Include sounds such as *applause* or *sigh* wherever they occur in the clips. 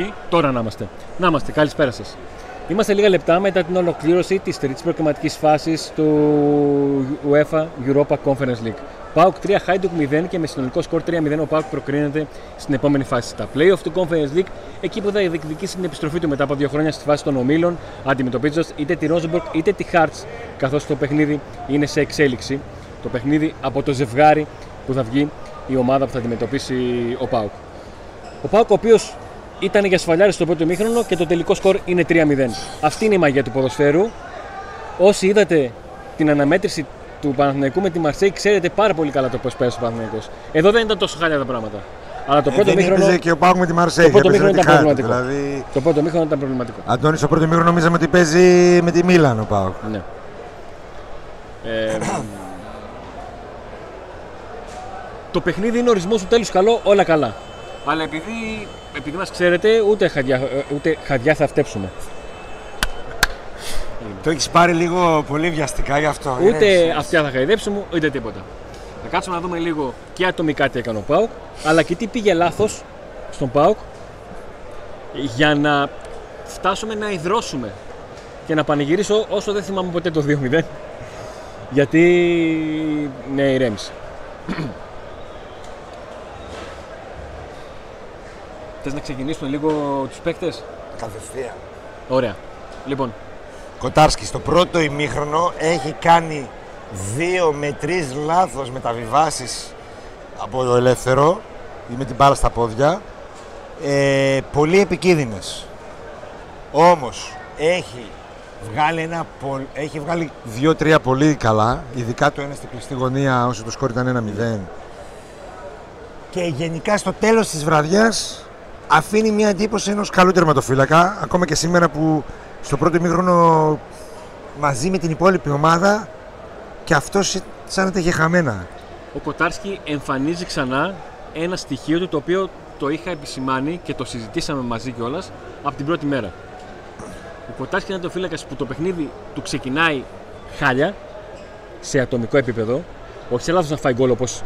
Εκεί, Τώρα να είμαστε. Να είμαστε, καλησπέρα σας. Είμαστε λίγα λεπτά μετά την ολοκλήρωση της τρίτης προκριματικής φάσης του UEFA Europa Conference League. Πάουκ 3, Hajduk 0 και με συνολικό σκορ 3-0 ο Πάουκ προκρίνεται στην επόμενη φάση. Στα playoff του Conference League, εκεί που θα διεκδικήσει την επιστροφή του μετά από δύο χρόνια στη φάση των ομίλων, αντιμετωπίζοντας είτε τη Rosenborg είτε τη Hearts, καθώς το παιχνίδι είναι σε εξέλιξη. Το παιχνίδι από το ζευγάρι που θα βγει η ομάδα που θα αντιμετωπίσει ο Πάουκ. Ο Πάουκ, ο οποίος ήταν για σφαλιάρι στο πρώτο μήχρονο και το τελικό σκορ είναι 3-0. Αυτή είναι η μαγεία του ποδοσφαίρου. Όσοι είδατε την αναμέτρηση του Παναθηναϊκού με τη Μαρσέη, ξέρετε πάρα πολύ καλά το πώς πέρασε ο Παναθηναϊκός. Εδώ δεν ήταν τόσο χάλια τα πράγματα. Αλλά το Ε, πρώτο δεν μήχρονο. έπαιζε και ο Πάουκ με τη Μαρσέη. Το πρώτο έπαιζε με μήχρονο τη ήταν Χάρτη, προβληματικό. Δηλαδή, Το πρώτο μήχρονο ήταν προβληματικό. Αντώνης, στο πρώτο μήχρονο νομίζαμε ότι παίζει με τη Μίλαν ο Πάουκ. Ναι. Ε, το παιχνίδι είναι ορισμός του τέλους καλό, όλα καλά. Αλλά επειδή, επειδή μας ξέρετε, ούτε χαδιά, ούτε χαδιά θα φτέψουμε. Το έχεις πάρει λίγο πολύ βιαστικά γι' αυτό. Ούτε αυτιά θα χαϊδέψουμε, ούτε τίποτα. Θα κάτσουμε να δούμε λίγο και ατομικά τι έκανε ο Πάουκ, αλλά και τι πήγε λάθος στον Πάουκ για να φτάσουμε να υδρώσουμε και να πανηγυρίσω όσο δεν θυμάμαι ποτέ το 2-0. Γιατί ναι, ηρέμησε. Θες να ξεκινήσουμε λίγο τους παίκτες; Κατευθείαν. Ωραία. Λοιπόν, Κοτάρσκι στο πρώτο ημίχρονο έχει κάνει δύο με τρεις λάθος μεταβιβάσεις από το ελεύθερο ή με την μπάλα στα πόδια. Ε, πολύ επικίνδυνες. Όμως έχει βγάλει, ένα, πο- έχει βγάλει δύο-τρία πολύ καλά, ειδικά το ένα στην κλειστή γωνία όσο το σκόρ ήταν 1-0. Και γενικά στο τέλος της βραδιάς αφήνει μια εντύπωση ενός καλού τερματοφύλακα, ακόμα και σήμερα που στο πρώτο ημίχρονο μαζί με την υπόλοιπη ομάδα και αυτός σαν να τα είχε χαμένα. Ο Κοτάρσκι εμφανίζει ξανά ένα στοιχείο του το οποίο το είχα επισημάνει και το συζητήσαμε μαζί κιόλας από την πρώτη μέρα. Ο Κοτάρσκι είναι το φύλακας που το παιχνίδι του ξεκινάει χάλια σε ατομικό επίπεδο. Όχι σε λάθο να φάει γκολ όπως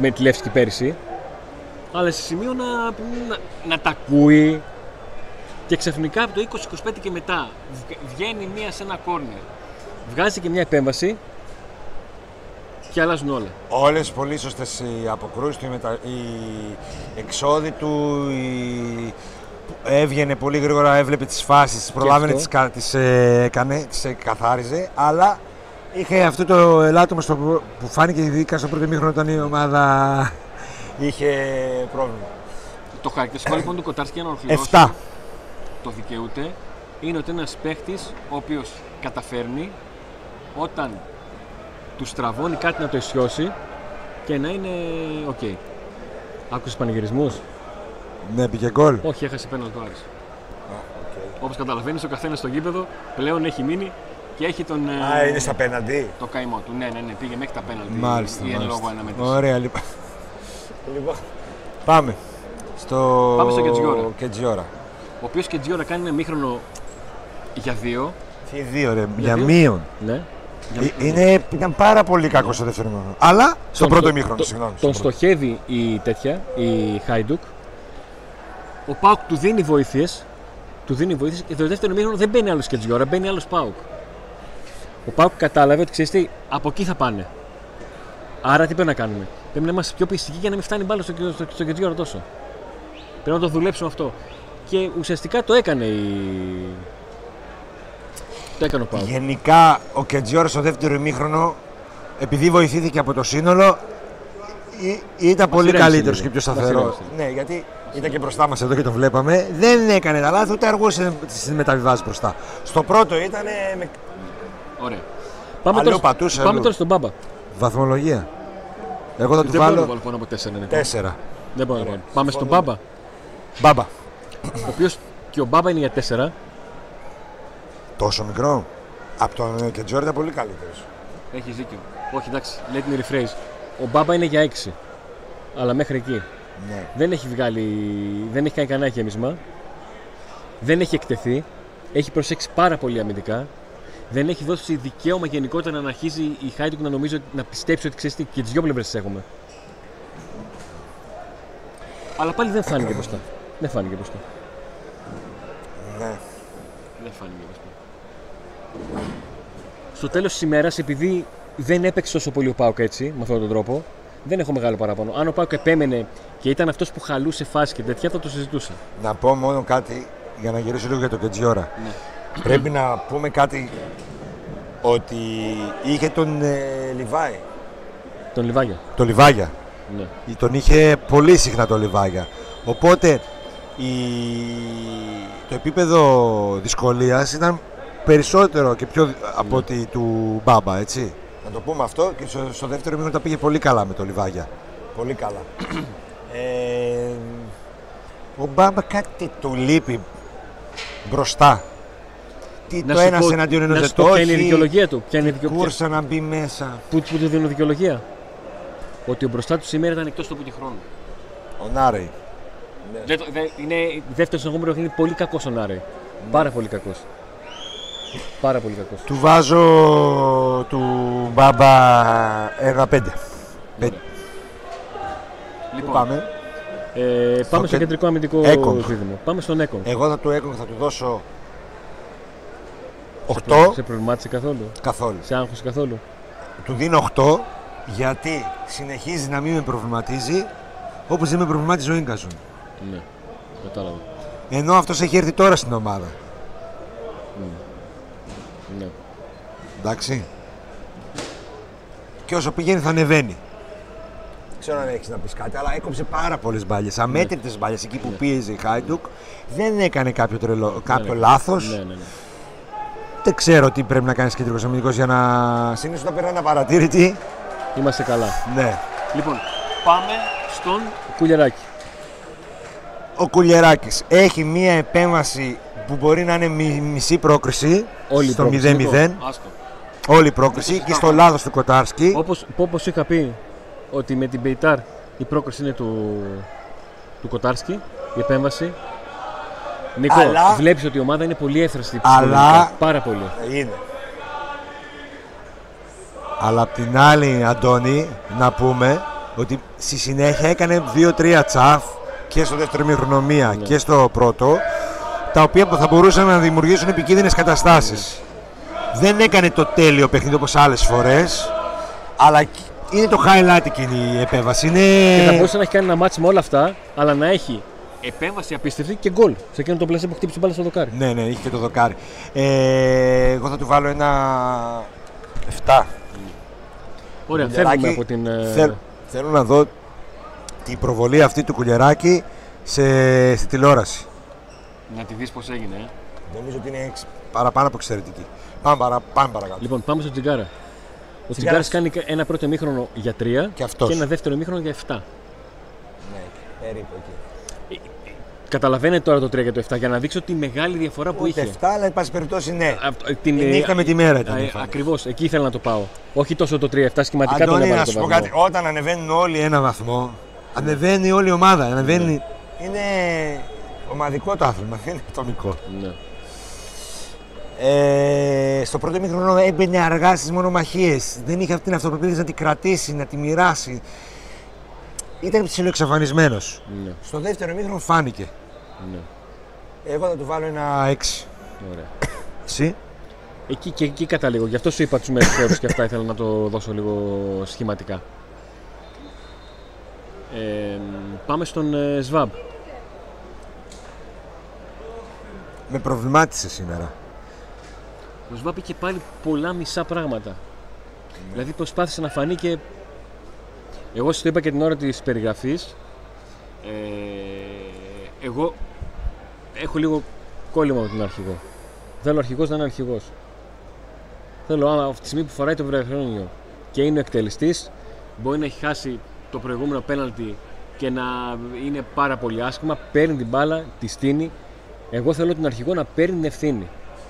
με τη Λεύσκη πέρυσι, αλλά σε σημείο να, να, να τα ακούει και ξαφνικά από το 20-25 και μετά βγ- βγαίνει μία σε ένα κόρνερ. Βγάζει και μια επέμβαση και αλλάζουν όλα. Όλες πολύ σωστές οι αποκρούσεις του, οι, μετα... οι εξόδοι του, η... έβγαινε πολύ γρήγορα, έβλεπε τις φάσεις, τις προλάβαινε, αυτό. τις, κα... τις, ε, έκανε, τις ε, καθάριζε, αλλά είχε αυτό το ελάττωμα στο... προ- που φάνηκε ειδικά στο πρώτο μήχρονο όταν η ομάδα είχε πρόβλημα. Το χαρακτηριστικό λοιπόν του Κοτάρσκι για να ολοκληρώσει 7. το δικαιούται είναι ότι ένας παίχτη ο οποίος καταφέρνει όταν του στραβώνει κάτι να το ισιώσει και να είναι οκ. Άκουσες πανηγυρισμούς; Ναι, πήγε γκολ. Όχι, έχασε πέναλτι ο Άρης. Όπως καταλαβαίνεις, ο καθένας στο γήπεδο πλέον έχει μείνει και έχει τον. ε, Α, είναι στα πέναλτι. Το καημό του. Ναι, ναι, ναι, πήγε μέχρι τα πέναλτι. Μάλιστα, η εν μάλιστα. λόγω αναμέτρηση. Ωραία, λοιπόν. Λοιπόν. Πάμε. Στο... Πάμε στο Κετζιόρα. Κετζιόρα. Ο οποίος και Τζιόρα κάνει ένα μήχρονο για δύο. Τι δύο ρε, για δύο. μείον. Ναι. Ε, Είναι, ήταν πάρα πολύ κακό στο δεύτερο μήχρονο. Αλλά στο Τον- πρώτο τον- μήχρονο, τον- συγγνώμη. Τον στο πρώτο. στοχεύει η τέτοια, η Χάιντουκ. Ο Πάουκ του δίνει βοήθειες. Του δίνει βοήθειες και το δεύτερο μήχρονο δεν μπαίνει άλλος Κετζιόρα, μπαίνει άλλος Πάουκ. Ο Πάουκ κατάλαβε ότι ξέρεις τι, από εκεί θα πάνε. Άρα τι πρέπει να κάνουμε; Πρέπει να είμαστε πιο πιστικοί για να μην φτάνει η μπάλα στο, στο, στο Κετζιόρα τόσο. Πρέπει να το δουλέψουμε αυτό. Και ουσιαστικά το έκανε η. Το έκανε ο Πάουκ. Γενικά ο Κετζιόρα στο δεύτερο ημίχρονο, επειδή βοηθήθηκε από το σύνολο, ή- ήταν πολύ ηρέμησε καλύτερος λίγο. και πιο Μας σταθερό. ηρέμησε. Ναι, γιατί ήταν και μπροστά μας εδώ και το βλέπαμε. Δεν έκανε τα λάθη, ούτε αργούσε στι μεταβιβάσει μπροστά. Στο πρώτο ήταν με Ωραία. Πάμε, Αλλού τώρα, πατούσε, πάμε αλλού. τώρα στον Μπάμπα. βαθμολογία. Εγώ θα του Δεν μπορώ να βάλω βάλω πάνω από 4. Ναι. τέσσερα. Δεν μπορώ να βάλω. Πάμε στον Μπάμπα. Μπάμπα. Ο οποίος και ο Μπάμπα είναι για 4. Τόσο μικρό. Από τον Κετζιόρα ήταν πολύ καλύτερος. Έχει δίκιο. Όχι, εντάξει, let me rephrase. Ο Μπάμπα είναι για 6. Αλλά μέχρι εκεί. Ναι. Δεν έχει βγάλει. Δεν έχει κάνει κανένα γέμισμα. Δεν έχει εκτεθεί. Έχει προσέξει πάρα πολύ αμυντικά. Δεν έχει δώσει δικαίωμα γενικότερα να αρχίζει η Χάιντουκ να νομίζω ότι- να πιστέψει ότι ξέρεις τι, και τις δυο πλευρές τις έχουμε. Αλλά πάλι δεν φάνηκε μπροστά. Δεν φάνηκε μπροστά. Δεν φάνηκε. ας πούμε. Στο τέλος της ημέρας, επειδή δεν έπαιξε τόσο πολύ ο Πάουκ έτσι, με αυτόν τον τρόπο, δεν έχω μεγάλο παράπονο. Αν ο Πάουκ επέμενε και ήταν αυτός που χαλούσε φάση και τέτοια, θα το συζητούσα. Να πω μόνο κάτι για να γυρίσω λίγο για το Κετζιόρα. Ναι. Πρέπει να πούμε κάτι ότι είχε τον ε, Λιβάη. Τον Λιβάγια. Το Λιβάγια. Ναι. Τον είχε πολύ συχνά το Λιβάγια. Οπότε η... το επίπεδο δυσκολίας ήταν περισσότερο και πιο από ότι του Μπάμπα, έτσι. Να το πούμε αυτό και στο, στο δεύτερο μήνυμα τα πήγε πολύ καλά με το Λιβάγια. Πολύ καλά. ε, ο Μπάμπα κάτι του λείπει μπροστά. Τι Να το σου ένας πω- εναντίον ενός να δεν σου πω το ποια είναι η έχει. δικαιολογία του. Ποια είναι η δικαιολογία. Κούρσα να μπει μέσα. Πού, πού του δίνω δικαιολογία. Ότι ο μπροστά του σήμερα ήταν εκτός τόπου και χρόνου. Ο Νάρεϊ. Δεν το- δεν- είναι δεύτερο στον αγώνα είναι πολύ κακός ο Νάρε. Πάρα πολύ κακός. Πάρα πολύ κακός. Του βάζω του Μπάμπα ένα πέντε. Πέντε. Πού Λοιπόν, πάμε; Ε, πάμε στο κεν- κεντρικό αμυντικό Έκονγκ. δίδυμο. Πάμε στον Έκον. Εγώ θα του έκονα, θα του δώσω 8 Σε προβλημάτισε καθόλου; καθόλου. Σε άγχος καθόλου; Του δίνω 8 γιατί συνεχίζει να μην με προβληματίζει όπως δεν με προβλημάτιζε ο Ίγκασον. Ναι, κατάλαβα. Ενώ αυτός έχει έρθει τώρα στην ομάδα. Ναι. Εντάξει. Και όσο πηγαίνει θα ανεβαίνει. Ξέρω αν έχεις να πεις κάτι, αλλά έκοψε πάρα πολλές μπάλιε. Αμέτρητες μπάλιε εκεί που πίεζε η Χάιντουκ. Δεν έκανε κάποιο, τρελό, κάποιο ναι. λάθος. Ναι, ναι, ναι. Δεν ξέρω τι πρέπει να κάνεις κεντρικός αμυντικός για να. Συνήθως όταν παίρνει ένα παρατήρητη. Είμαστε καλά. Ναι. Λοιπόν, πάμε στον Κουλιαράκη. Ο Κουλιεράκη έχει μία επέμβαση που μπορεί να είναι μι- μισή πρόκριση Όλη η στο πρόκληση, 0-0. λοιπόν. Άστο. Όλη η πρόκριση και στο λάθος του Κοτάρσκι. Όπως, όπως είχα πει ότι με την Μπεϊτάρ η πρόκριση είναι του, του Κοτάρσκι, η επέμβαση. Νίκο, Αλλά- βλέπεις ότι η ομάδα είναι πολύ εύθραστη Αλλά- ψυχολογικά. Πάρα πολύ. Είναι. Αλλά απ' την άλλη, Αντώνη, να πούμε ότι στη συνέχεια έκανε 2-3 τσαφ και στο δεύτερο ημίχρονο μία Ναι. και στο πρώτο, τα οποία θα μπορούσαν να δημιουργήσουν επικίνδυνες καταστάσεις. Δεν έκανε το τέλειο παιχνίδι όπως άλλες φορές, αλλά είναι το highlight εκείνη η επέμβαση. Είναι... Και θα μπορούσε να έχει κάνει ένα μάτσο με όλα αυτά, αλλά να έχει επέμβαση απίστευτη και γκολ. Σε εκείνο το πλασέ που χτύπησε μπάλα στο δοκάρι. Ναι, ναι, είχε και το δοκάρι. Ε, εγώ θα του βάλω ένα 7. Ωραία, Κουλιεράκη, φεύγουμε από την. ε, Θέλ- θέλω να δω την προβολή αυτή του κουλιαράκι σε, στη τηλεόραση. Να τη δεις πώς έγινε. Ε. Νομίζω ότι είναι εξ- παραπάνω από εξαιρετική. Πάμε, παρα, πάμε παρακάτω. Λοιπόν, πάμε στο Τζιγκάρα. Ο Τσιγκάρας- Τσιγκάρας κάνει ένα πρώτο ημίχρονο για 3 Και αυτός. ένα δεύτερο ημίχρονο για 7. Ναι, περίπου εκεί. Καταλαβαίνετε τώρα το 3 και το 7 για να δείξω τη μεγάλη διαφορά που Ούτε είχε. 7, αλλά εν πάση περιπτώσει ναι. Αυτό- την, Η νύχτα με τη μέρα ήταν η φάση. Ακριβώς, εκεί ήθελα να το πάω. Όχι τόσο το 3-7 σχηματικά τον Αντώνη, έβαλα να το σου πω βαθμό. κάτι. Όταν ανεβαίνουν όλοι ένα βαθμό, ανεβαίνει όλη η ομάδα. Ανεβαίνει... Είναι ομαδικό το άθλημα, δεν είναι ατομικό. Ναι. Ε, στο πρώτο μήχρονο έμπαινε αργά στις μονομαχίες. Δεν είχε αυτή την αυτοπεποίθηση να την κρατήσει, να τη μοιράσει. Ήταν ψιλοεξαφανισμένο. Ναι, Στο δεύτερο μήχρονο φάνηκε. Ναι. Εγώ θα του βάλω ένα 6. Ωραία. Εσύ; Εκεί και εκεί καταλήγω. Γι' αυτό σου είπα τους μέσου όρου και αυτά ήθελα να το δώσω λίγο σχηματικά. Ε, πάμε στον ε, ΣΒΑΜ. Με προβλημάτισε σήμερα. Ο ΣΒΑΜ είχε πάλι πολλά μισά πράγματα. Δηλαδή προσπάθησε να φανεί και. Εγώ σου το είπα και την ώρα της περιγραφής. Ε, εγώ έχω λίγο κόλλημα με τον αρχηγό. Θέλω ο αρχηγός να είναι αρχηγός. Θέλω άμα από τη στιγμή που φοράει το βραχιόνιο και είναι ο εκτελεστής, μπορεί να έχει χάσει το προηγούμενο πέναλτι και να είναι πάρα πολύ άσχημα. Παίρνει την μπάλα, τη στείνει. Εγώ θέλω τον αρχηγό να παίρνει την ευθύνη.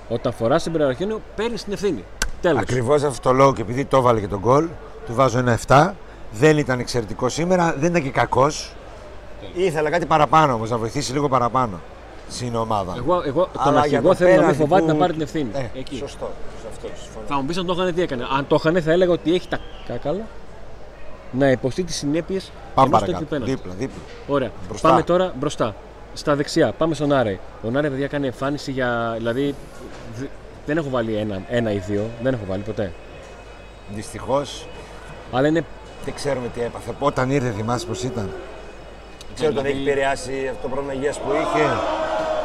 Όταν φοράς την βραχιόνιο, παίρνεις την ευθύνη. Τέλος. Ακριβώς αυτό το λόγο και επειδή το έβαλε και τον γκολ, του βάζω ένα 7. Δεν ήταν εξαιρετικό σήμερα, δεν ήταν και κακός. Ήθελα κάτι παραπάνω όμως, να βοηθήσει λίγο παραπάνω στην ομάδα. Εγώ, εγώ τον Αλλά για αρχηγό το θέλω να μην πέναλτι φοβάται που- να πάρει την ευθύνη. Ε, Εκεί. Σωστό. Αυτό, συμφωνώ. Θα μου πεις αν το είχαν τι έκανε. Αν το είχαν, θα έλεγα ότι έχει τα κάκαλα να υποστεί τις συνέπειες Πάμε ενός τέτοιου παρακάτω. πέναλτι. Δίπλα, δίπλα. Ωραία. Μπροστά. Πάμε τώρα μπροστά. στα δεξιά. Πάμε στον Άρε. Ο Άρε, παιδιά, κάνει εμφάνιση για. Δηλαδή, δ- δεν έχω βάλει ένα, ένα ή δύο. Δεν έχω βάλει ποτέ. Δυστυχώς Αλλά είναι. δεν ξέρουμε τι έπαθε. Όταν ήρθε, θυμάσαι πώς ήταν. Δεν ξέρω τον Δηλαδή- έχει επηρεάσει αυτό το πρόβλημα υγείας που είχε.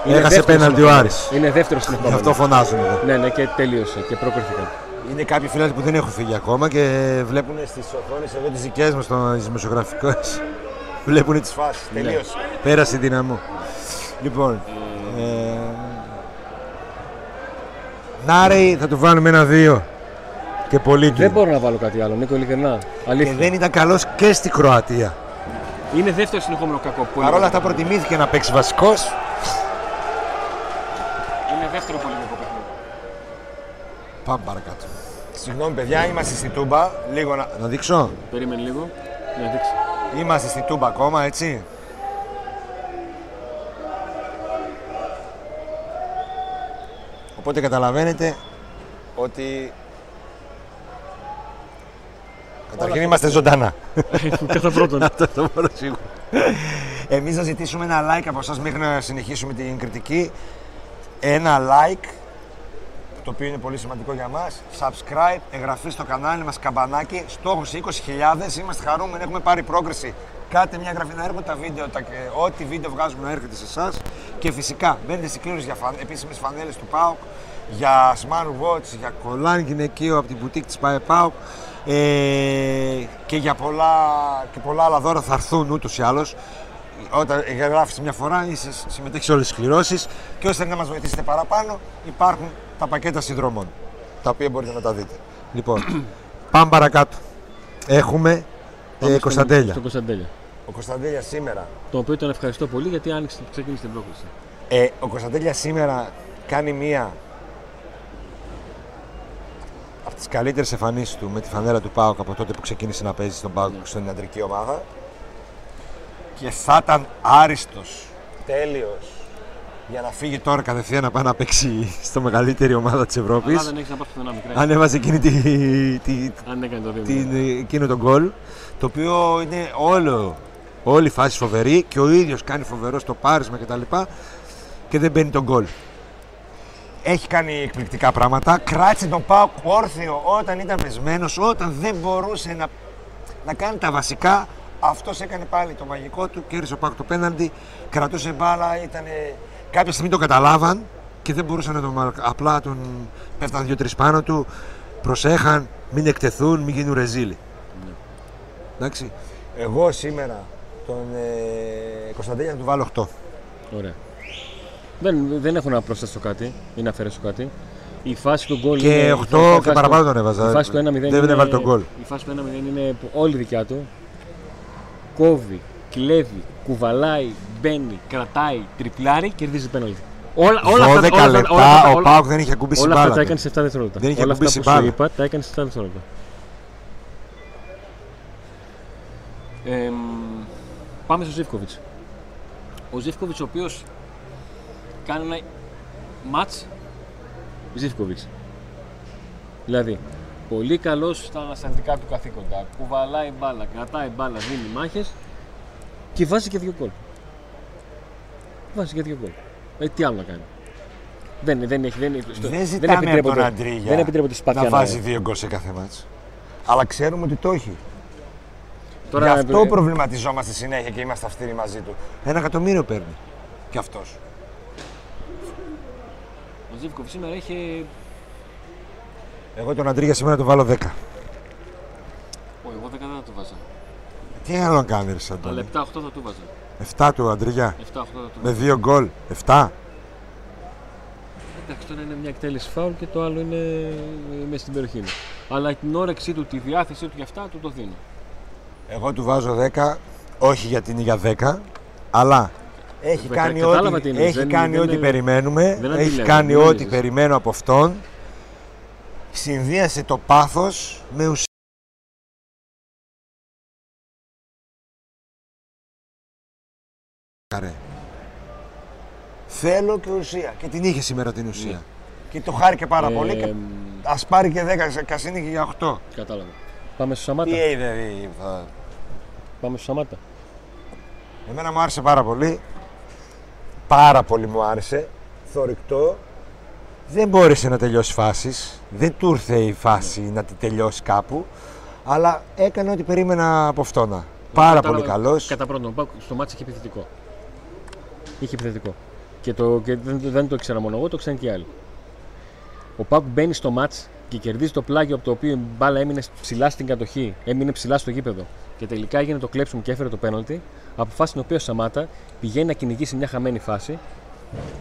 Είναι Έχασε δεύτερος πέναλτι ο συνεχόμενο. Άρης. Είναι δεύτερο Γι' συνεχόμενο. αυτό φωνάζουν εδώ. Ναι, ναι, και τελείωσε και προκριθήκαν. Είναι κάποιοι φίλοι που δεν έχουν φύγει ακόμα και βλέπουν στις οθόνες εδώ τις δικές μας, τις δημοσιογραφικές. *laughs* Βλέπουν τις φάσεις. Ναι. Τελείωσε. Πέρασε η δυναμό. Λοιπόν. Ε... Νάρεϊ θα του βάλουμε ένα-δύο. Και πολύ Δεν κλείνει. μπορώ να βάλω κάτι άλλο, Νίκο, ειλικρινά. Και Αλήθεια. δεν ήταν καλός και στη Κροατία. Είναι δεύτερο συνεχόμενο κακό. Πολύ Παρ' όλα κακό. αυτά προτιμήθηκε να παίξει βασικός. Είναι δεύτερο πολύ κακό παιχνίδι. Πάμε παρακάτω. Συγγνώμη, παιδιά, είμαστε στη Τούμπα. Λίγο να. Να δείξω. Περίμενε λίγο. Να δείξει. Είμαστε στη Τούμπα ακόμα, έτσι. Οπότε καταλαβαίνετε ότι Καταρχήν είμαστε ζωντανά. *laughs* Κατά πρώτον. Αυτό το μόνο σίγουρο. Εμείς θα ζητήσουμε ένα like από εσάς μέχρι να συνεχίσουμε την κριτική. Ένα like, το οποίο είναι πολύ σημαντικό για μας. Subscribe, εγγραφή στο κανάλι μας, καμπανάκι. Στόχος 20.000, είμαστε χαρούμενοι, έχουμε πάρει πρόκριση. Κάτε μια εγγραφή να έρχονται τα βίντεο, τα, ό,τι βίντεο βγάζουμε να έρχεται σε εσάς. Και φυσικά μπαίνετε στην κλήρωση για φαν, επίσημες φανέλες του ΠΑΟΚ, για smartwatch, για κολάν γυναικείο από την μπουτίκ της ΠΑΕ ΠΑΟΚ ε, και για πολλά, και πολλά άλλα δώρα θα έρθουν ούτως ή άλλως. Όταν γράφεις μια φορά, είσαι, συμμετέχεις σε όλες τις κληρώσεις και όσοι θέλετε να μας βοηθήσετε παραπάνω, υπάρχουν τα πακέτα συνδρομών, τα οποία μπορείτε να τα δείτε. Λοιπόν, *clears throat* πάμε παρακάτω. Έχουμε Πάμε ε, στον- Κωνσταντέλια. Στον Κωνσταντέλια. Ο Κωνσταντέλια σήμερα. Το οποίο τον ευχαριστώ πολύ γιατί άνοιξε, ξεκίνησε την πρόκληση. Ε, ο Κωνσταντέλια σήμερα κάνει μία από τις καλύτερες εμφανίσεις του με τη φανέλα του ΠΑΟΚ από τότε που ξεκίνησε να παίζει στον ΠΑΟΚ στην αντρική ομάδα. Και θα ήταν άριστος, τέλειος, για να φύγει τώρα κατευθείαν να πάει να παίξει στο μεγαλύτερη ομάδα της Αλλά Ευρώπης. δεν έχεις να πας πουθενά μικρά. Αν έβαζε εκείνη τη, τη, Αν έκανε το βήμα. την, εκείνο τον γκολ, το οποίο είναι όλο, όλη η φάση φοβερή και ο ίδιος κάνει φοβερό στο πάρισμα κτλ. Και, και δεν μπαίνει τον γκολ. Έχει κάνει εκπληκτικά πράγματα. Κράτησε τον Πάοκ όρθιο όταν ήταν πεσμένος, όταν δεν μπορούσε να, να κάνει τα βασικά. Αυτός έκανε πάλι το μαγικό του, κέρδισε ο Πάοκ το πέναντι, κρατούσε μπάλα, ήταν... κάποια στιγμή το καταλάβαν και δεν μπορούσαν να τον μαρ- απλά τον πέφταν δύο-τρεις πάνω του, προσέχαν, μην εκτεθούν, μην γίνουν ρεζίλοι. Εντάξει. Εγώ σήμερα τον ε, Κωνσταντέλια να του βάλω 8. Ωραία. Δεν, δεν έχω να προσθέσω κάτι ή να αφαιρέσω κάτι. Η φάση του γκολ Και είναι. 8 η και φάση παραπάνω του- τον έβαζα. Η φάση του 1-0 Δεν είναι, έβαλε τον γκολ. Η φάση του 1-0 είναι όλη δικιά του. Κόβει, κλέβει, κουβαλάει, μπαίνει, κρατάει, τριπλάρει, κερδίζει πέναλτι. Όλα, όλα 12 αυτά, όλα, αυτά- λεπτά όλα, αυτά- ο όλα- Πάοκ δεν είχε ακουμπήσει όλα μπάλα. αυτά τα του. έκανε σε 7 δευτερόλεπτα. Δεν είχε όλα αυτά ακουμπήσει που σου μπάλα. είπα τα έκανε σε 7 δευτερόλεπτα. Ε, πάμε στο Ζήφκοβιτς. Ο Ζήφκοβιτς ο οποίος κάνει ένα μάτς Ζήφκοβιτς. Δηλαδή, πολύ καλός στα ανασταλτικά του καθήκοντα. Κουβαλάει μπάλα, κρατάει μπάλα, δίνει μάχες και βάζει και δύο γκολ. Βάζει και δύο γκολ. Ε, τι άλλο να κάνει. Δεν, δεν, έχει, δεν, στο- Δεν ζητάμε από επιτρέπονται- τον Αντρίγια δεν επιτρέπονται σπαθιά να να- βάζει δύο γκολ σε κάθε μάτς. Αλλά ξέρουμε ότι το έχει. Τώρα, Γι' αυτό ε, προβληματιζόμαστε συνέχεια και είμαστε αυστηροί μαζί του. Ένα εκατομμύριο παίρνει. Κι αυτός. Ο Ζήφκοβιτς σήμερα έχει. Εγώ τον Αντρίγια σήμερα τον βάλω 10. Όχι, εγώ 10 δεν θα του βάζα. Τι άλλο να κάνεις, ρε Αλλά Σαντώνη. 7-8 θα του βάζα. 7 του Αντρίγια. 7-8 θα του Με βάζα. δύο γκολ. 7. Εντάξει, τώρα είναι μια εκτέλεση φάουλ και το άλλο είναι μέσα στην περιοχή μου. Αλλά την όρεξή του, τη διάθεσή του για αυτά του το δίνω. Εγώ του βάζω 10. Όχι γιατί είναι για 10. Αλλά έχει Βέβαια, κάνει κατάλαβα ό,τι, τι εννοείς. έχει Δεν- κάνει δεν ό,τι είναι- περιμένουμε. δεν Έχει αντιλέγω, κάνει δεν ό,τι νομίζεις. περιμένω από αυτόν. Συνδύασε το πάθος με ουσία. Καρέ. Θέλω και ουσία. Και την είχε σήμερα την ουσία. Ναι. Και το χάρηκε πάρα Ε, πολύ. Και μ, ας πάρει και 10, κας είναι και για 8. Κατάλαβα. Πάμε στο Σαμάτα. Τι είδε, θα... Πάμε στο Σαμάτα. Εμένα μου άρεσε πάρα πολύ. πάρα πολύ μου άρεσε. Θορυκτό. Δεν μπόρεσε να τελειώσει φάσεις. Δεν του ήρθε η φάση να τη τελειώσει κάπου. Αλλά έκανε ό,τι περίμενα από αυτόνα. Πάρα Κατά- πολύ καλός. Κατά πρώτον, ο Πάουκ στο μάτι είχε επιθετικό. Είχε επιθετικό. Και, το, και δεν, δεν το ήξερα μόνο εγώ, το ξέραν και οι άλλοι. Ο Πάουκ μπαίνει στο μάτς και κερδίζει το πλάγιο από το οποίο η μπάλα έμεινε ψηλά στην κατοχή, έμεινε ψηλά στο γήπεδο. Και τελικά έγινε το κλέψιμο και έφερε το πέναλτι. Αποφάσισε την οποία ο Σαμάτα πηγαίνει να κυνηγήσει μια χαμένη φάση.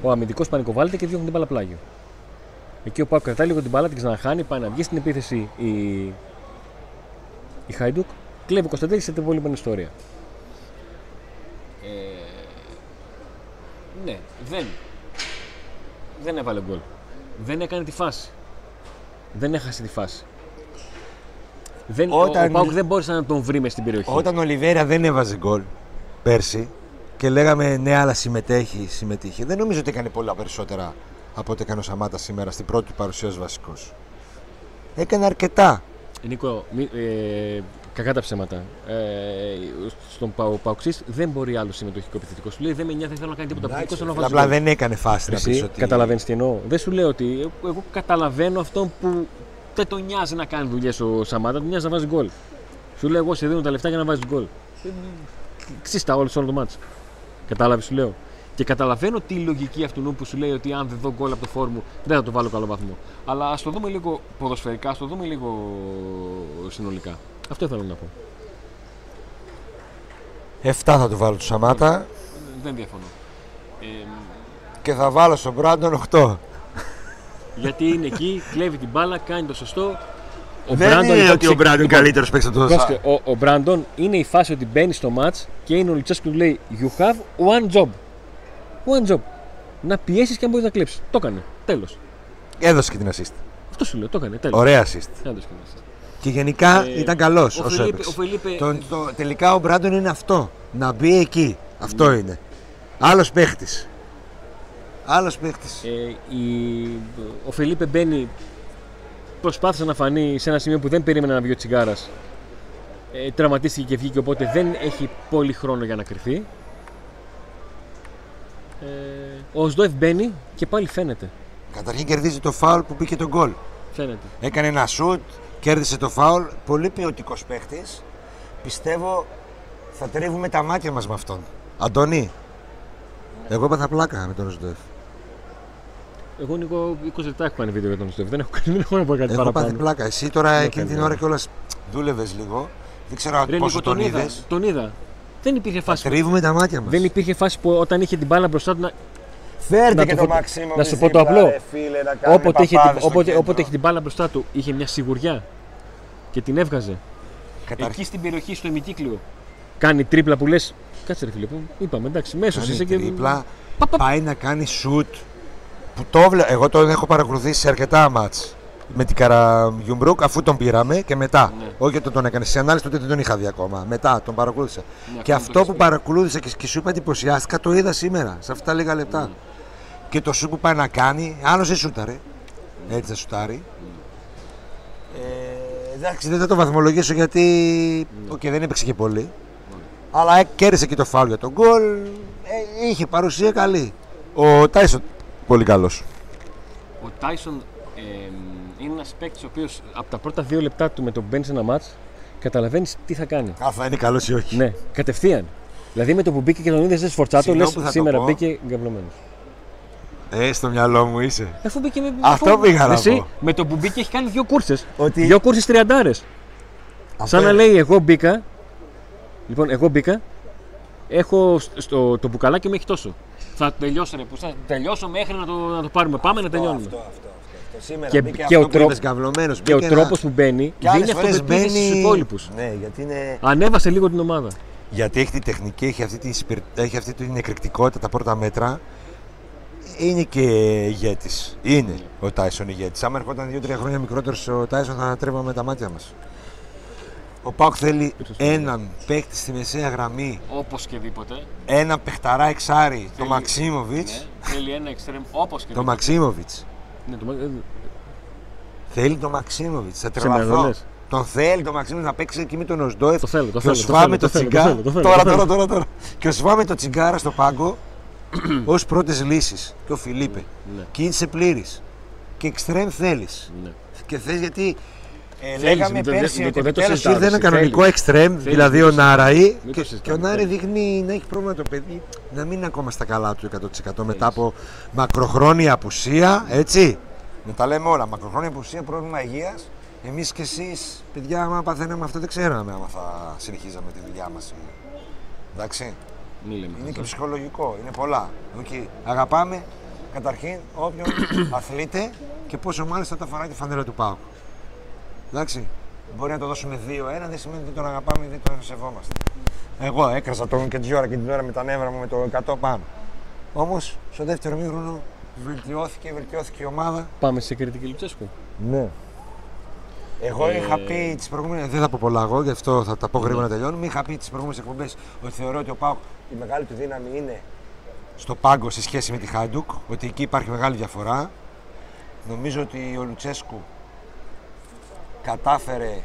Ο αμυντικός πανικοβάλλεται και διώχνει την μπάλα πλάγιο. Εκεί ο Πάουκ κρατάει λίγο την μπάλα, την ξαναχάνει, πάει να βγει στην επίθεση η, η Χάιντουκ. Κλέβει ο Κωνσταντέλη σε την υπόλοιπη ιστορία. Ναι, δεν. Δεν έβαλε γκολ. Δεν έκανε τη φάση. Δεν έχασε τη φάση. Δεν, Όταν- Ο, ο Πάουκ δεν μπόρεσε να τον βρει μες στην περιοχή. Όταν ο Λιβέρα δεν έβαζε γκολ πέρσι και λέγαμε ναι, αλλά συμμετέχει, συμμετείχε. Δεν νομίζω ότι έκανε πολλά περισσότερα από ό,τι έκανε ο Σαμάτα σήμερα στην πρώτη του παρουσία ως βασικός. Έκανε αρκετά. Νίκο, μη, ε, κακά τα ψέματα. Ε, στον Παου, Παουξής δεν μπορεί άλλο συμμετοχικό επιθετικό. Σου λέει δεν με νοιάζει, δεν θέλω να κάνει τίποτα επιθετικό, θέλω να βάζει Απλά γκολ. δεν έκανε φάση να Εσύ πεις ότι... καταλαβαίνεις τι εννοώ. Δεν σου λέω ότι εγώ, εγώ καταλαβαίνω αυτόν που δεν τον νοιάζει να κάνει δουλειές ο Σαμάτα, τον νοιάζει να βάζει γκολ. Σου λέω εγώ σε δίνω τα λεφτά για να βάζεις γκολ. Ξύστα όλο, όλο το μάτσο. Κατάλαβες, σου λέω. Και καταλαβαίνω τη λογική αυτού που σου λέει ότι αν δεν δω γκολ από το φόρ μου δεν θα το βάλω καλό βαθμό. Αλλά ας το δούμε λίγο ποδοσφαιρικά, ας το δούμε λίγο συνολικά. Αυτό ήθελα να πω. 7 θα του βάλω του Σαμάτα Δεν διαφωνώ. Ε, και θα βάλω στον Μπράντον 8. γιατί είναι εκεί, κλέβει την μπάλα, κάνει το σωστό. Ο δεν Μπράντον, είναι λοιπόν, ότι ο ξε- Μπράντον λοιπόν, καλύτερος παίξει από τον Πρόσεχε, ο, ο Μπράντον είναι η φάση ότι μπαίνει στο match και είναι ο Λουτσέσκου που του λέει You have one job. One job. Να πιέσεις και αν μπορείς να κλέψεις. Το έκανε. Τέλος. Έδωσε και την assist. Αυτό σου λέω. Το έκανε. Τέλος. Ωραία assist. Έδωσε και ένα assist. Και γενικά Ε, ήταν καλός Ο όσο Φελίπε, έπαιξε. ο Φελίπε Το, το, τελικά ο Μπράντον είναι αυτό. Να μπει εκεί. Αυτό είναι. Άλλος παίχτης. Άλλος παίχτης. ε, η- ο Φελίπε μπαίνει. Προσπάθησε να φανεί σε ένα σημείο που δεν περίμενε να βγει ο Τσιγκάρας. Ε, τραυματίστηκε και βγήκε οπότε δεν έχει πολύ χρόνο για να κρυθεί. Ε, ο Σδόεφ μπαίνει και πάλι φαίνεται. Καταρχήν κερδίζει το φάουλ που μπήκε τον γκολ. Φαίνεται. Έκανε ένα σουτ, κέρδισε το φάουλ. Πολύ ποιοτικός παίχτης. Πιστεύω θα τρίβουμε τα μάτια μας με αυτόν. Αντώνη. Εγώ έπαθα πλάκα με τον Ζουντεφ. Εγώ Νίκο 20 λεπτά έχω κάνει βίντεο για τον Στεφ. Δεν έχω, *laughs* δεν έχω να πω κάτι Εγώ πάθει παραπάνω. πλάκα. Εσύ τώρα Δεν εκείνη την έκανε. ώρα κιόλας δούλευες λίγο. Δεν ξέρω Ρε, πόσο Νίκο, τον είδα. είδες. Τον είδα. Δεν υπήρχε φάση. που- Τρίβουμε τα μάτια μας. Δεν υπήρχε φάση που όταν είχε την μπάλα μπροστά του να, Φέρτε Να και το το φω- Μαξίμο. να σου πω το απλό. όποτε όποτε, είχε, την- όποτε, όποτε είχε την μπάλα μπροστά του, είχε μια σιγουριά και την έβγαζε. Εκεί στην περιοχή, στο ημικύκλιο. Κάνει τρίπλα που λες. Κάτσε ρε φίλε, που είπαμε εντάξει, μέσος είσαι και. τρίπλα, πάει να κάνει σουτ που το βλέ... Εγώ τον έχω παρακολουθήσει σε αρκετά μάτς με την Καραγκιουμρούκ αφού τον πήραμε και μετά. Ναι. Όχι ότι τον έκανε. Σε ανάλυση τότε δεν τον είχα δει ακόμα. Μετά τον παρακολούθησα. Ναι, και αυτό το αυτό έχεις που πει. παρακολούθησα και, και σου είπα εντυπωσιάστηκα το είδα σήμερα σε αυτά τα λίγα λεπτά. Ναι. Και το σου που πάει να κάνει, άλλος δεν σούταρε. Έτσι θα σουτάρει. Ε, εντάξει, δεν θα το βαθμολογήσω γιατί. Ναι. Οκ, δεν έπαιξε και πολύ. Αλλά ε, κέρδισε και το φάουλ για τον γκολ. Ε, είχε παρουσία καλή. Ο Τάισον πολύ καλός. Ο Τάισον ε, είναι ένας παίκτης ο οποίος από τα πρώτα δύο λεπτά του με το που μπαίνει σε ένα μάτς καταλαβαίνεις τι θα κάνει. Α, θα είναι καλός ή όχι. Ναι, κατευθείαν. Δηλαδή με το που μπήκε και τον είδες σε σφορτσάτο, λες Συγγνώμη που θα το σήμερα πω. μπήκε γκαβλωμένο. Ε, στο μυαλό μου είσαι. Αφού μπήκε με. Αυτό αφού- πήγα να Εσύ, πω. με το που μπήκε έχει κάνει δύο κούρσες. Ότι- Δύο κούρσες τριαντάρες. Σαν να λέει εγώ μπήκα. Λοιπόν, εγώ μπήκα. Έχω στο, στο- το μπουκαλάκι μου έχει τόσο. Θα τελειώσω ρε, που θα τελειώσω μέχρι να το, να το πάρουμε. Πάμε να τελειώνουμε. Αυτό, αυτό, αυτό, αυτό. Σήμερα Και- μπήκε και αυτό ο που τρόπο- είπες, γκαυλωμένος. Και ο Μπήκε τρόπος ένα- που μπαίνει Και άλλες δίνει φορές αυτοπεποίθηση μπαίνει... στους υπόλοιπους. Ναι, γιατί είναι... Ανέβασε λίγο την ομάδα. Γιατί έχει τη τεχνική, έχει αυτή, την, σπιρ- έχει αυτή την εκρηκτικότητα τα πρώτα μέτρα. Είναι και ηγέτης. Είναι ο Τάισον ηγέτης. Άμα ερχόταν 2-3 χρόνια μικρότερος ο Τάισον θα τρέβαμε τα μάτια μας. Ο Πάουκ θέλει έναν παίκτη στη μεσαία γραμμή, Όπως και δίποτε. έναν παιχταρά εξάρι, τον Θέλει- Μαξίμοβιτς. Ναι, θέλει ένα εξτρέμ όπως και Το δίποτε. Μαξίμοβιτς. Ναι, το Μα- ε, Θέλει τον Μαξίμοβιτς. Θα Σε μένα τρελαθώ. λες. Τον θέλει τον Μαξίμοβιτς να παίξει εκεί με τον Οσντόεφ. Το θέλω, το Και ο θέλω, το Σβά θέλω, με το το θέλω, το τσιγκάρα. θέλω, το θέλω, Τώρα, το θέλω. τώρα, τώρα, τώρα. Και ο Σβά με το τσιγκάρα στο πάγκο *coughs* ως πρώτες λύσεις. Και ο Φιλίπε. Ναι. Και είσαι πλήρης. Και εξτρέμ θέλεις. Ναι. Και θες γιατί. Ε, Θέλεις, λέγαμε μην το- πέρσι μην ότι το- δεν το επιτέλους συζητάμε, ήρθε ένα θέλεις. κανονικό εξτρέμ, Θέλεις, δηλαδή μην ο το συζητάμε. Νάραη. Μην το Και, και ο συζητάμε, Νάραη θέλεις. δείχνει να έχει πρόβλημα το παιδί, να μην είναι ακόμα στα καλά του 100% μετά από μακροχρόνια απουσία, έτσι. Να τα λέμε όλα. Μακροχρόνια απουσία, πρόβλημα υγείας. Εμείς και εσείς, παιδιά, άμα παθαίναμε αυτό, δεν ξέραμε άμα θα συνεχίζαμε τη δουλειά μας. Εντάξει. Μη λέμε Είναι και χαζά. ψυχολογικό, είναι πολλά. Okay. Αγαπάμε καταρχήν όποιον *coughs* αθλείται και πόσο μάλιστα τα φοράει τη φανέλα του Πάου. Εντάξει. Μπορεί να το δώσουμε 2-1, δεν σημαίνει ότι τον αγαπάμε ή δεν τον σεβόμαστε. Εγώ έκρασα τον και την ώρα και την ώρα με τα νεύρα μου με το 100 πάνω. Όμως στο δεύτερο μήχρονο βελτιώθηκε, βελτιώθηκε η ομάδα. Πάμε σε κριτική Λουτσέσκου. Ναι. Εγώ Ε, είχα πει τις προηγούμενες. Δεν θα πω πολλά εγώ, γι' αυτό θα τα πω γρήγορα να τελειώνουμε. Είχα πει τις προηγούμενες εκπομπές ότι θεωρώ ότι ο Πάουκ η μεγάλη του δύναμη είναι στο πάγκο σε σχέση με τη Χάιντουκ, ότι εκεί υπάρχει μεγάλη διαφορά. Νομίζω ότι ο Λουτσέσκου κατάφερε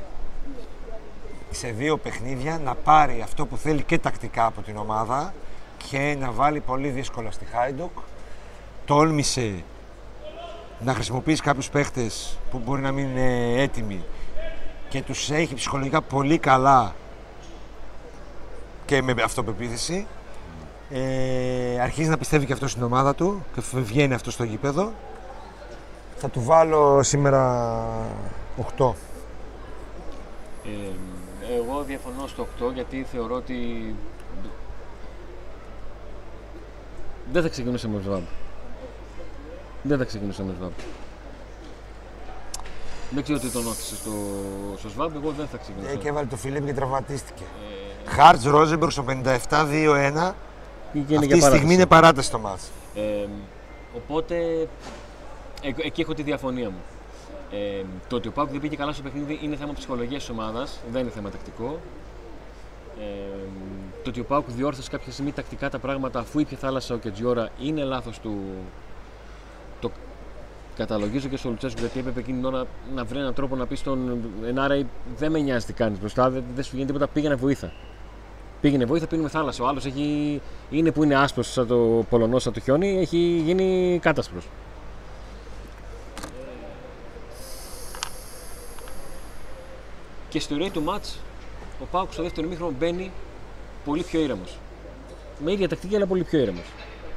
σε δύο παιχνίδια να πάρει αυτό που θέλει και τακτικά από την ομάδα και να βάλει πολύ δύσκολα στη Χάιντουκ. Τόλμησε να χρησιμοποιήσει κάποιους παίχτες που μπορεί να μην είναι έτοιμοι και τους έχει ψυχολογικά πολύ καλά και με αυτοπεποίθηση. Ε, αρχίζει να πιστεύει και αυτό στην ομάδα του και βγαίνει αυτό στο γήπεδο. Θα του βάλω σήμερα 8. Ε, εγώ διαφωνώ στο 8 γιατί θεωρώ ότι δεν θα ξεκινούσε με Σβάμπ. Δεν θα ξεκινούσε με Σβάμπ. Δεν ξέρω τι τον όθησε στο, στο Σβάμπ, εγώ δεν θα ξεκινούσα. Ε, και έβαλε το Φιλίπ και τραυματίστηκε. Χάρτς Ρόζεμπεργκ στο 57-2-1. Πήγαινε Αυτή για τη στιγμή παράταση. είναι παράταση το μάτς. Ε, οπότε ε, εκεί έχω τη διαφωνία μου. Ε, το ότι ο Πάουκ δεν πήγε καλά στο παιχνίδι είναι θέμα ψυχολογίας τη ομάδας, δεν είναι θέμα τακτικό. Ε, το ότι ο Πάουκ διόρθωσε κάποια στιγμή τακτικά τα πράγματα αφού ήπια θάλασσα ο Κετζιόρα είναι λάθος του. Το καταλογίζω και στο Λουτσέσκου γιατί έπρεπε εκείνη την ώρα να βρει έναν τρόπο να πει στον Ενάρα δεν με νοιάζει τι κάνεις μπροστά, δεν, δεν σου βγαίνει τίποτα, πήγαινε βοήθα. Πήγαινε βοήθα, πίνουμε θάλασσα. Ο άλλος έχει... είναι που είναι άσπρος σαν το Πολωνό, σαν το χιόνι, έχει γίνει κάτασπρος. Και στη ροή του μάτς, ο Πάουκ στο δεύτερο μήχρονο μπαίνει πολύ πιο ήρεμος. Με ίδια τακτική, αλλά πολύ πιο ήρεμος.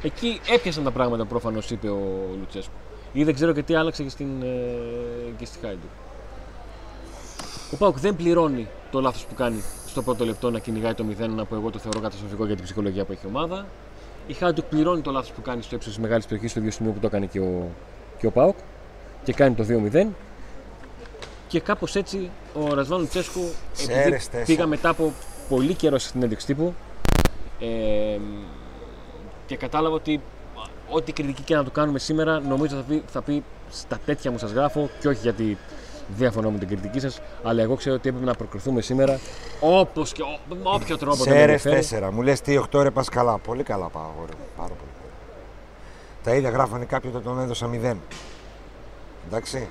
Εκεί έπιασαν τα πράγματα που προφανώς είπε ο Λουτσέσκου. Ή δεν ξέρω και τι άλλαξε και, στην, ε, και στη Χάιντου. Ο Πάουκ δεν πληρώνει το λάθος που κάνει στο πρώτο λεπτό να κυνηγάει το 0, που εγώ το θεωρώ καταστροφικό για την ψυχολογία που έχει η ομάδα. Η Χάιντουκ πληρώνει το λάθος που κάνει στο ύψος της μεγάλης περιοχής, στο ίδιο σημείο που το έκανε και ο, και ο Πάουκ και κάνει το 2-0. Και κάπως έτσι ο Ρασβάν Λουτσέσκου, επειδή Ξέρεις, τέσσερα. πήγα μετά από πολύ καιρό στην συνέντευξη τύπου ε, και κατάλαβα ότι ό,τι κριτική και να του κάνουμε σήμερα, νομίζω θα πει, θα πει στα τέτοια μου σας γράφω και όχι γιατί διαφωνώ με την κριτική σας, αλλά εγώ ξέρω ότι έπρεπε να προκριθούμε σήμερα όπως και ο- με όποιο τρόπο δεν με Σέρες ενδιαφέρει. 4. Μου λες τι 8 ρε πας καλά. Πολύ καλά πάω αγόρι μου. Πάρα πολύ καλά. Τα ίδια γράφανε κάποιοι όταν τον έδωσα 0. Εντάξει.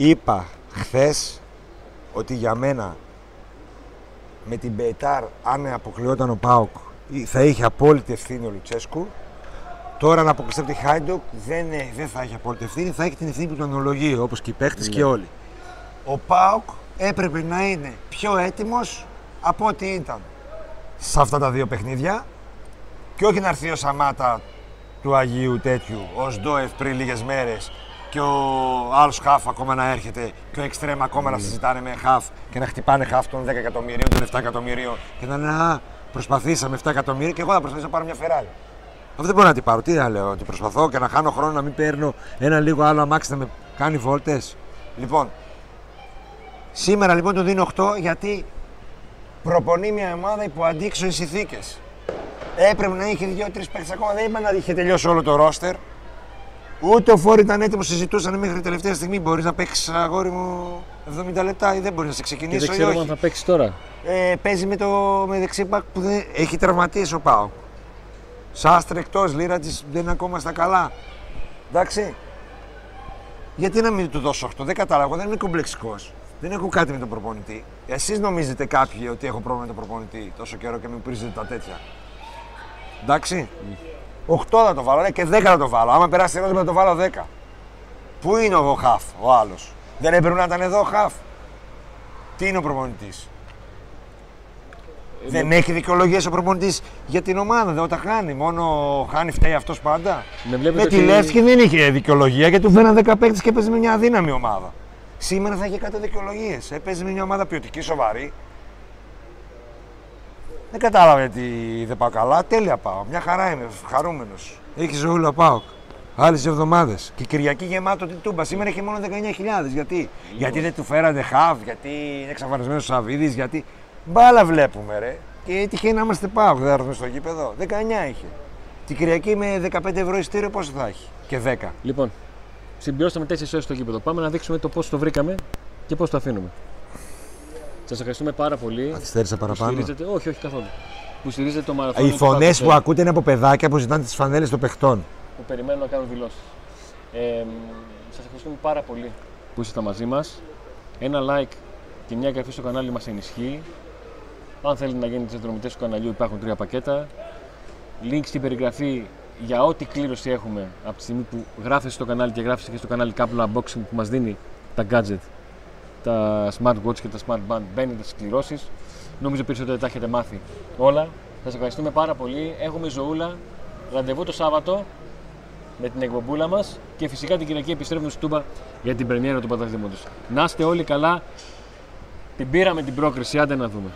Είπα χθες ότι για μένα με την Μπεϊτάρ αν αποκλειόταν ο ΠΑΟΚ θα είχε απόλυτη ευθύνη ο Λουτσέσκου. Τώρα να αποκλειστεί από τη Χάιντουκ δεν, ε, δεν θα έχει απόλυτη ευθύνη, θα έχει την ευθύνη που του αναλογεί όπως και οι παίχτες Ναι. και όλοι. Ο ΠΑΟΚ έπρεπε να είναι πιο έτοιμος από ό,τι ήταν σε αυτά τα δύο παιχνίδια και όχι να έρθει ο Σαμάτα του Αγίου τέτοιου ως Ντόεφ πριν λίγες μέρες και ο άλλος χαφ ακόμα να έρχεται και ο εξτρέμ ακόμα να συζητάνε με χαφ και να χτυπάνε χαφ των 10 εκατομμυρίων, των 7 εκατομμυρίων και να λένε Α, προσπαθήσαμε 7 εκατομμύρια και εγώ θα προσπαθήσω να πάρω μια Ferrari. Αυτό δεν μπορώ να την πάρω. Τι να λέω, ότι προσπαθώ και να χάνω χρόνο να μην παίρνω ένα λίγο άλλο αμάξι να με κάνει βόλτες. Λοιπόν, σήμερα λοιπόν το δίνω 8 γιατί προπονεί μια ομάδα υπό αντίξωες συνθήκε. Έπρεπε να είχε δύο-τρεις παίχτες ακόμα. Δεν είπα να είχε τελειώσει όλο το ρόστερ. Ούτε ο Φόρ ήταν έτοιμος, συζητούσαν μέχρι τελευταία στιγμή. Μπορείς να παίξεις αγόρι μου 70 λεπτά ή δεν μπορείς να σε Και ξεκινήσει δεν ή ξέρω όχι. αν θα παίξεις τώρα. Ε, παίζει με, το, με δεξί μπακ που δεν, έχει τραυματίσει ο Πάο. Σάστρε εκτός, Λίρα δεν είναι ακόμα στα καλά. Εντάξει. Γιατί να μην του δώσω 8, δεν κατάλαβα. Δεν είμαι κομπλεξικός. Δεν έχω κάτι με τον προπονητή. Εσείς νομίζετε κάποιοι ότι έχω πρόβλημα με τον προπονητή τόσο καιρό και με πρίζετε τα τέτοια; Εντάξει. 8 θα το βάλω, ναι, και 10 θα το βάλω. Άμα περάσει η θα το βάλω 10. Πού είναι ο Χαφ, ο άλλος; Δεν έπρεπε να ήταν εδώ ο Χαφ. Τι είναι ο προπονητής; Ε, δεν έχει δικαιολογίες ο προπονητής για την ομάδα. Δεν όταν χάνει. Μόνο χάνει, φταίει αυτός πάντα. Με Με βλέπετε τη ότι- Λεύσκη δεν είχε δικαιολογία γιατί του φέραν 10 παίκτες και παίζει με μια αδύναμη ομάδα. Σήμερα θα είχε 100 δικαιολογίες. Έπαιζε με μια ομάδα ποιοτική, σοβαρή. Δεν κατάλαβα γιατί δεν πάω καλά. Τέλεια πάω. Μια χαρά είμαι. Χαρούμενος. Έχεις ζωούλα πάω. Άλλες εβδομάδες. Και Κυριακή γεμάτο την τούμπα. Σήμερα έχει μόνο 19.000. Γιατί, γιατί δεν του φέρατε χαβ, γιατί είναι εξαφανισμένος ο Σαββίδης, γιατί. Μπάλα βλέπουμε, ρε. Και τυχαίνει να είμαστε πάω. Δεν θα έρθουμε στο γήπεδο. 19 είχε. Την Κυριακή με 15 ευρώ ειστήριο πόσο θα έχει; Και 10. Λοιπόν, συμπληρώσαμε 4 ώρες στο γήπεδο. Πάμε να δείξουμε το πώς το βρήκαμε και πώς το αφήνουμε. Σας ευχαριστούμε πάρα πολύ. Καθυστέρησα Που στηρίζετε, όχι, όχι καθόλου. Που στηρίζετε το μαραθώνιο. Οι του φωνές Πάκου που ακούτε είναι από παιδάκια που ζητάνε τις φανέλες των παιχτών. που περιμένουν να κάνουν δηλώσεις. Ε, Σας ευχαριστούμε πάρα πολύ που ήσασταν μαζί μας. Ένα like και μια εγγραφή στο κανάλι μας ενισχύει. Αν θέλετε να γίνετε συνδρομητές του καναλιού, υπάρχουν τρία πακέτα. Link στην περιγραφή για ό,τι κλήρωση έχουμε από τη στιγμή που γράφεσαι στο κανάλι και γράφεσαι και στο κανάλι Capula Unboxing που μας δίνει τα gadget, τα smartwatch και τα smart band. Μπαίνετε στις κληρώσεις. Νομίζω περισσότερο τα έχετε μάθει όλα. Σας ευχαριστούμε πάρα πολύ. Έχουμε ζωούλα. Ραντεβού το Σάββατο με την εκπομπούλα μας και φυσικά την Κυριακή επιστρέφουμε στο Τούμπα για την πρεμιέρα του πρωταθλήματος. Να είστε όλοι καλά. Την πήραμε την πρόκριση, άντε να δούμε.